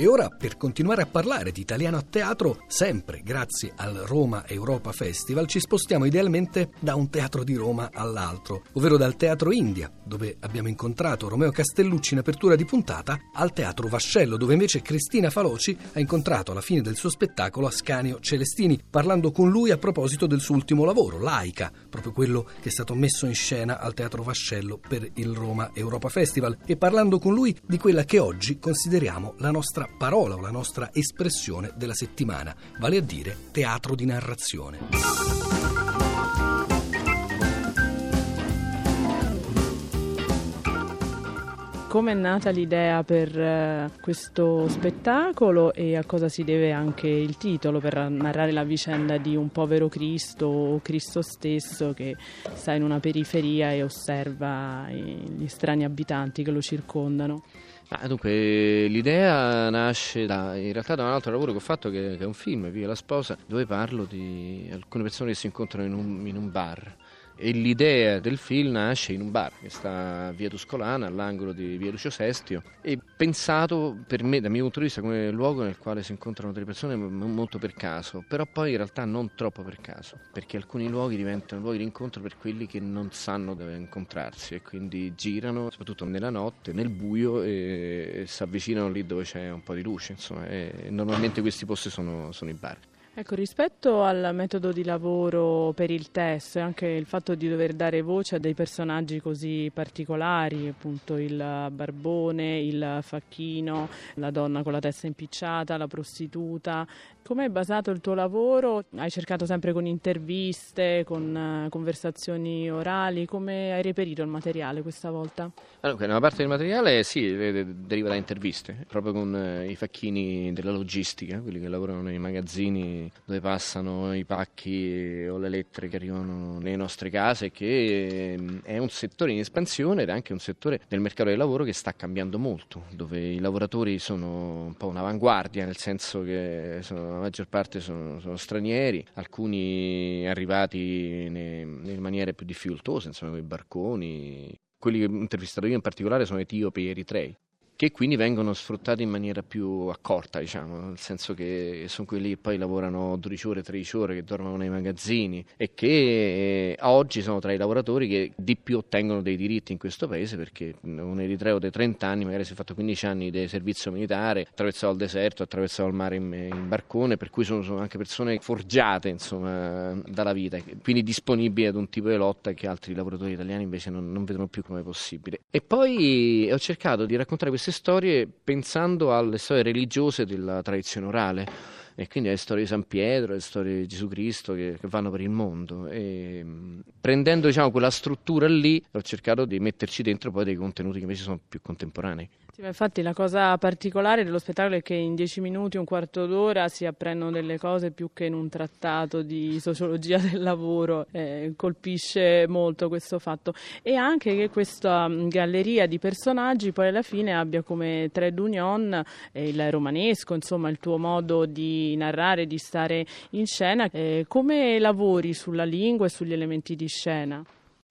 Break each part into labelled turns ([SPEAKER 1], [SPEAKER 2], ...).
[SPEAKER 1] E ora, per continuare a parlare di italiano a teatro, sempre grazie al Roma Europa Festival, ci spostiamo idealmente da un teatro di Roma all'altro, ovvero dal Teatro India, dove abbiamo incontrato Romeo Castellucci in apertura di puntata, al Teatro Vascello, dove invece Cristina Faloci ha incontrato alla fine del suo spettacolo Ascanio Celestini, parlando con lui a proposito del suo ultimo lavoro, Laica, proprio quello che è stato messo in scena al Teatro Vascello per il Roma Europa Festival, e parlando con lui di quella che oggi consideriamo la nostra parola o la nostra espressione della settimana, vale a dire teatro di narrazione.
[SPEAKER 2] Come è nata l'idea per eh, questo spettacolo e a cosa si deve anche il titolo per narrare la vicenda di un povero Cristo o Cristo stesso che sta in una periferia e osserva gli strani abitanti che lo circondano?
[SPEAKER 3] Ah, dunque, l'idea nasce da, in realtà da un altro lavoro che ho fatto che, che è un film, Via la sposa, dove parlo di alcune persone che si incontrano in un, in un bar e l'idea del film nasce in un bar che sta a via Tuscolana, all'angolo di via Lucio Sestio, e pensato per me, dal mio punto di vista, come luogo nel quale si incontrano delle persone molto per caso, però poi in realtà non troppo per caso, perché alcuni luoghi diventano luoghi di incontro per quelli che non sanno dove incontrarsi. E quindi girano, soprattutto nella notte, nel buio e, e si avvicinano lì dove c'è un po' di luce, insomma, e normalmente questi posti sono, sono i bar.
[SPEAKER 2] Ecco, rispetto al metodo di lavoro per il test, anche il fatto di dover dare voce a dei personaggi così particolari, appunto il barbone, il facchino, la donna con la testa impicciata, la prostituta, come è basato il tuo lavoro? Hai cercato sempre con interviste, con conversazioni orali, come hai reperito il materiale questa volta?
[SPEAKER 3] Allora, una parte del materiale sì, deriva da interviste, proprio con eh, i facchini della logistica, quelli che lavorano nei magazzini dove passano i pacchi o le lettere che arrivano nelle nostre case, che ehm, è un settore in espansione ed è anche un settore del mercato del lavoro che sta cambiando molto, dove i lavoratori sono un po' un'avanguardia, nel senso che sono, la maggior parte sono, sono stranieri, alcuni arrivati in maniere più difficoltose, insomma, con i barconi. Quelli che ho intervistato io in particolare sono etiopi e eritrei che quindi vengono sfruttati in maniera più accorta, diciamo, nel senso che sono quelli che poi lavorano 12 ore, 13 ore, che dormono nei magazzini e che eh, oggi sono tra i lavoratori che di più ottengono dei diritti in questo paese perché un eritreo dei 30 anni magari si è fatto 15 anni di servizio militare, attraversato il deserto, attraversato il mare in, in barcone, per cui sono, sono, anche persone forgiate insomma, dalla vita, quindi disponibili ad un tipo di lotta che altri lavoratori italiani invece non, non vedono più come possibile. E poi ho cercato di raccontare queste queste storie pensando alle storie religiose della tradizione orale e quindi alle storie di San Pietro, alle storie di Gesù Cristo che, che vanno per il mondo. E, prendendo diciamo, quella struttura lì ho cercato di metterci dentro poi dei contenuti che invece sono più contemporanei.
[SPEAKER 2] Sì, infatti la cosa particolare dello spettacolo è che in dieci minuti, un quarto d'ora si apprendono delle cose più che in un trattato di sociologia del lavoro, eh, colpisce molto questo fatto. E anche che questa mm, galleria di personaggi poi alla fine abbia come trade union eh, il romanesco, insomma il tuo modo di narrare, di stare in scena, eh, come lavori sulla lingua e sugli elementi di scena?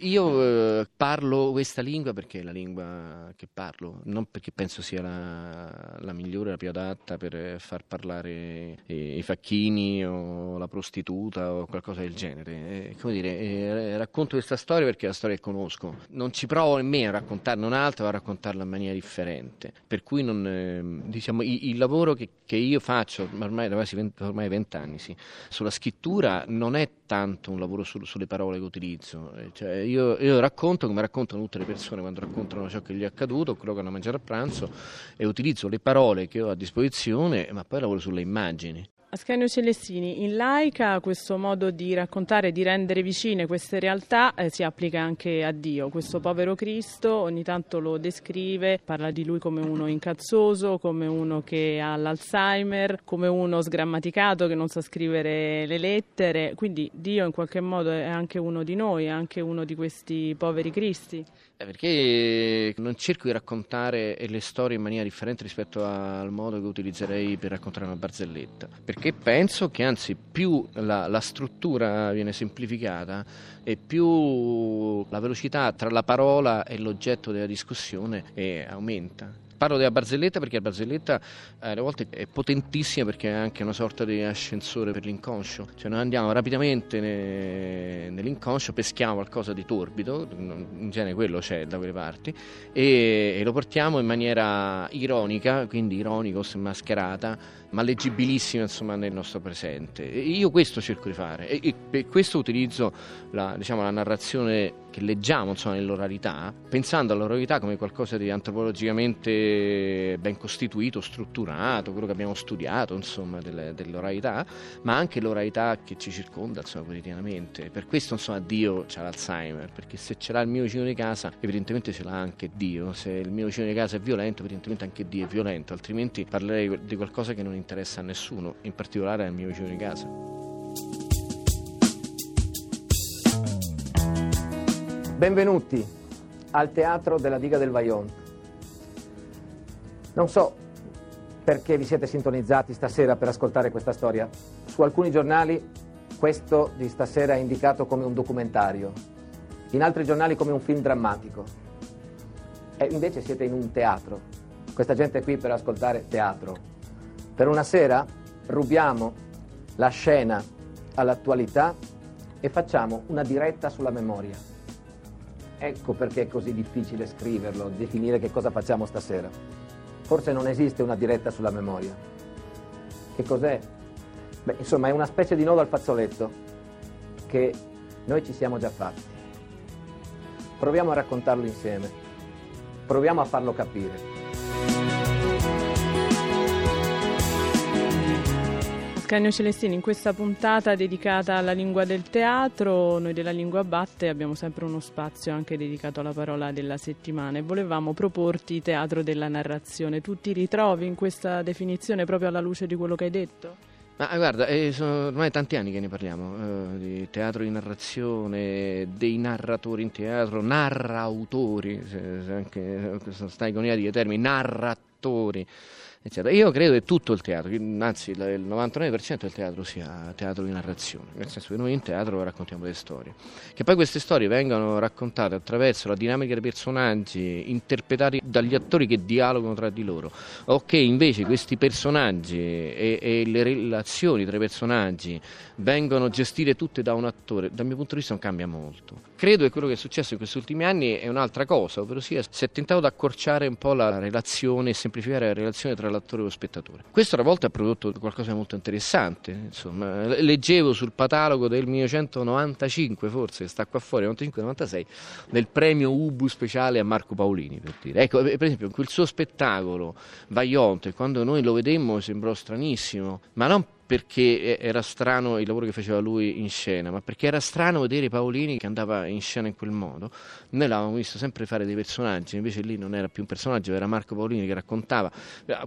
[SPEAKER 3] Io eh, parlo questa lingua perché è la lingua che parlo, non perché penso sia la, la migliore, la più adatta per far parlare i, i, facchini o la prostituta o qualcosa del genere. Eh, come dire, eh, racconto questa storia perché è la storia che conosco. Non ci provo nemmeno a raccontarne un'altra, ma a raccontarla in maniera differente. Per cui non, eh, diciamo, il, il, lavoro che, che, io faccio ormai da quasi 20, ormai 20 anni sì, sulla scrittura non è tanto un lavoro su, sulle parole che utilizzo. Eh, cioè, io, io, racconto come raccontano tutte le persone quando raccontano ciò che gli è accaduto, quello che hanno mangiato a pranzo e utilizzo le parole che ho a disposizione, ma poi lavoro sulle immagini.
[SPEAKER 2] Ascanio Celestini, in laica questo modo di raccontare, di rendere vicine queste realtà eh, si applica anche a Dio. Questo povero Cristo ogni tanto lo descrive, parla di lui come uno incazzoso, come uno che ha l'Alzheimer, come uno sgrammaticato che non sa scrivere le lettere. Quindi Dio in qualche modo è anche uno di noi, è anche uno di questi poveri Cristi.
[SPEAKER 3] Eh, perché non cerco di raccontare le storie in maniera differente rispetto al modo che utilizzerei per raccontare una barzelletta. Perché penso che anzi più la, la struttura viene semplificata e più la velocità tra la parola e l'oggetto della discussione eh, aumenta. Parlo della barzelletta perché la barzelletta eh, alle volte è potentissima perché è anche una sorta di ascensore per l'inconscio, cioè noi andiamo rapidamente ne, nell'inconscio, peschiamo qualcosa di torbido, in genere quello c'è da quelle parti, e, e lo portiamo in maniera ironica, quindi ironico, mascherata, ma leggibilissima insomma, nel nostro presente. E io questo cerco di fare e, e per questo utilizzo la, diciamo, la narrazione che leggiamo insomma, nell'oralità, pensando all'oralità come qualcosa di antropologicamente ben costituito, strutturato, quello che abbiamo studiato insomma, delle, dell'oralità, ma anche l'oralità che ci circonda insomma, quotidianamente. Per questo insomma, Dio ha l'Alzheimer, perché se ce l'ha il mio vicino di casa, evidentemente ce l'ha anche Dio. Se il mio vicino di casa è violento, evidentemente anche Dio è violento, altrimenti parlerei di qualcosa che non interessa a nessuno, in particolare al mio vicino di casa.
[SPEAKER 4] Benvenuti al Teatro della Diga del Vajont. Non so perché vi siete sintonizzati stasera per ascoltare questa storia. Su alcuni giornali questo di stasera è indicato come un documentario, in altri giornali come un film drammatico. E invece siete in un teatro. Questa gente è qui per ascoltare teatro. Per una sera rubiamo la scena all'attualità e facciamo una diretta sulla memoria. Ecco perché è così difficile scriverlo, definire che cosa facciamo stasera. Forse non esiste una diretta sulla memoria. Che cos'è? Beh, insomma, è una specie di nodo al fazzoletto che noi ci siamo già fatti. Proviamo a raccontarlo insieme. Proviamo a farlo capire.
[SPEAKER 2] Ascanio Celestini, in questa puntata dedicata alla lingua del teatro, noi della Lingua Batte abbiamo sempre uno spazio anche dedicato alla parola della settimana e volevamo proporti teatro della narrazione. Tu ti ritrovi in questa definizione proprio alla luce di quello che hai detto?
[SPEAKER 3] Ma guarda, eh, sono ormai tanti anni che ne parliamo, eh, di teatro di narrazione, dei narratori in teatro, narrautori, se, se anche questa ironia di termini, narratori eccetera. Io credo che tutto il teatro, anzi il 99% del teatro sia teatro di narrazione, nel senso che noi in teatro raccontiamo delle storie, che poi queste storie vengano raccontate attraverso la dinamica dei personaggi, interpretati dagli attori che dialogano tra di loro, o che invece questi personaggi e, e le relazioni tra i personaggi vengono gestite tutte da un attore, dal mio punto di vista non cambia molto. Credo che quello che è successo in questi ultimi anni è un'altra cosa, ovvero sia si è tentato di accorciare un po' la relazione semplificare la relazione tra l'attore e lo spettatore. Questo a volte ha prodotto qualcosa di molto interessante. Insomma, leggevo sul catalogo del 1995, forse, sta qua fuori, 95-96, del premio Ubu speciale a Marco Paolini, per dire. Ecco, per esempio, quel suo spettacolo, Vaionte, quando noi lo vedemmo sembrò stranissimo, ma non perché era strano il lavoro che faceva lui in scena, ma perché era strano vedere Paolini che andava in scena in quel modo. Noi l'avevamo visto sempre fare dei personaggi, invece lì non era più un personaggio, era Marco Paolini che raccontava.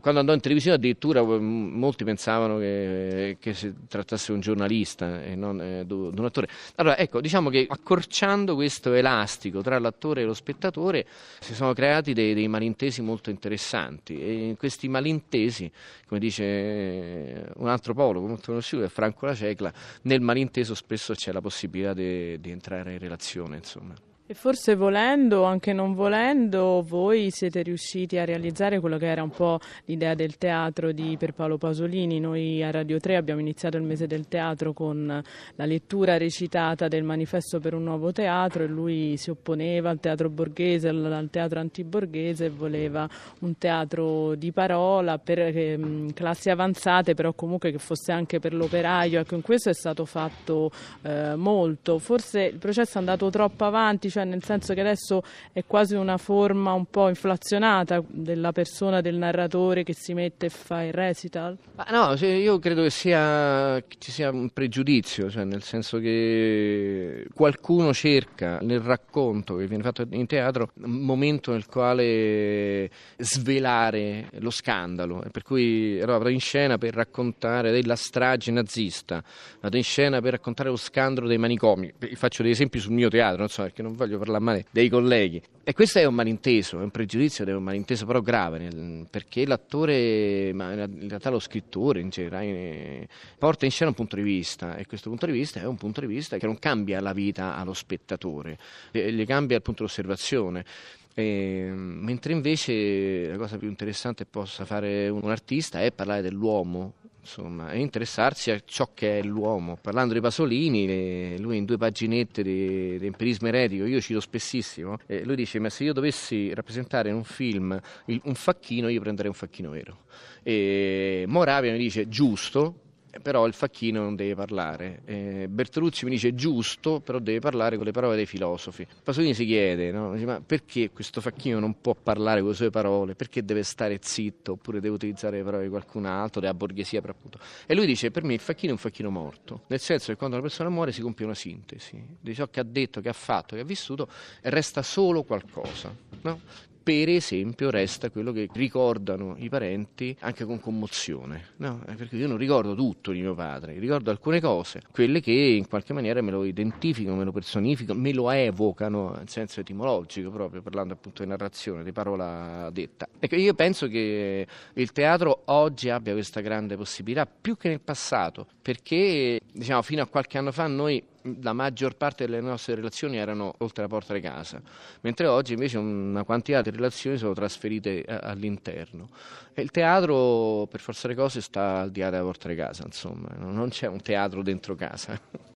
[SPEAKER 3] Quando andò in televisione addirittura molti pensavano che, che si trattasse di un giornalista e non eh, di un attore. Allora ecco, diciamo che accorciando questo elastico tra l'attore e lo spettatore si sono creati dei, dei malintesi molto interessanti e questi malintesi, come dice un altro polo, Paolo, molto conosciuto, è Franco La Cecla, nel malinteso spesso c'è la possibilità di entrare in relazione. Insomma.
[SPEAKER 2] E forse volendo o anche non volendo, voi siete riusciti a realizzare quello che era un po' l'idea del teatro di Pierpaolo Pasolini. Noi a Radio 3 abbiamo iniziato il mese del teatro con la lettura recitata del manifesto per un nuovo teatro e lui si opponeva al teatro borghese, al teatro antiborghese e voleva un teatro di parola per eh, classi avanzate, però comunque che fosse anche per l'operaio. Ecco, in questo è stato fatto eh, molto. Forse il processo è andato troppo avanti cioè nel senso che adesso è quasi una forma un po' inflazionata della persona, del narratore che si mette e fa il recital?
[SPEAKER 3] Ma no, io credo che, sia, che ci sia un pregiudizio, cioè nel senso che qualcuno cerca nel racconto che viene fatto in teatro un momento nel quale svelare lo scandalo, per cui allora, vado in scena per raccontare della strage nazista, vado in scena per raccontare lo scandalo dei manicomi, faccio dei esempi sul mio teatro, non so perché non voglio parlare male dei colleghi. E questo è un malinteso, è un pregiudizio ed è un malinteso però grave, perché l'attore, ma in realtà lo scrittore in generale, porta in scena un punto di vista e questo punto di vista è un punto di vista che non cambia la vita allo spettatore, gli cambia il punto di osservazione E, mentre invece la cosa più interessante che possa fare un artista è parlare dell'uomo, insomma, e interessarsi a ciò che è l'uomo. Parlando di Pasolini, lui in due paginette di, di empirismo eretico, io cito spessissimo, eh, lui dice, ma se io dovessi rappresentare in un film un facchino, io prenderei un facchino vero. E Moravia mi dice, giusto, però il facchino non deve parlare. Eh, Bertolucci mi dice giusto, però deve parlare con le parole dei filosofi. Pasolini si chiede, no? dice, ma perché questo facchino non può parlare con le sue parole? Perché deve stare zitto oppure deve utilizzare le parole di qualcun altro, della borghesia per appunto? E lui dice, per me il facchino è un facchino morto, nel senso che quando una persona muore si compie una sintesi di ciò che ha detto, che ha fatto, che ha vissuto e resta solo qualcosa. No? Per esempio resta quello che ricordano i parenti anche con commozione, no? Eh, perché io non ricordo tutto di mio padre, ricordo alcune cose, quelle che in qualche maniera me lo identificano, me lo personificano, me lo evocano in senso etimologico proprio, parlando appunto di narrazione, di parola detta. Ecco, io penso che il teatro oggi abbia questa grande possibilità, più che nel passato, perché diciamo fino a qualche anno fa noi la maggior parte delle nostre relazioni erano oltre la porta di casa, mentre oggi invece una quantità di relazioni sono trasferite all'interno. E il teatro, per forza le cose, sta al di là della porta di casa, insomma, non c'è un teatro dentro casa.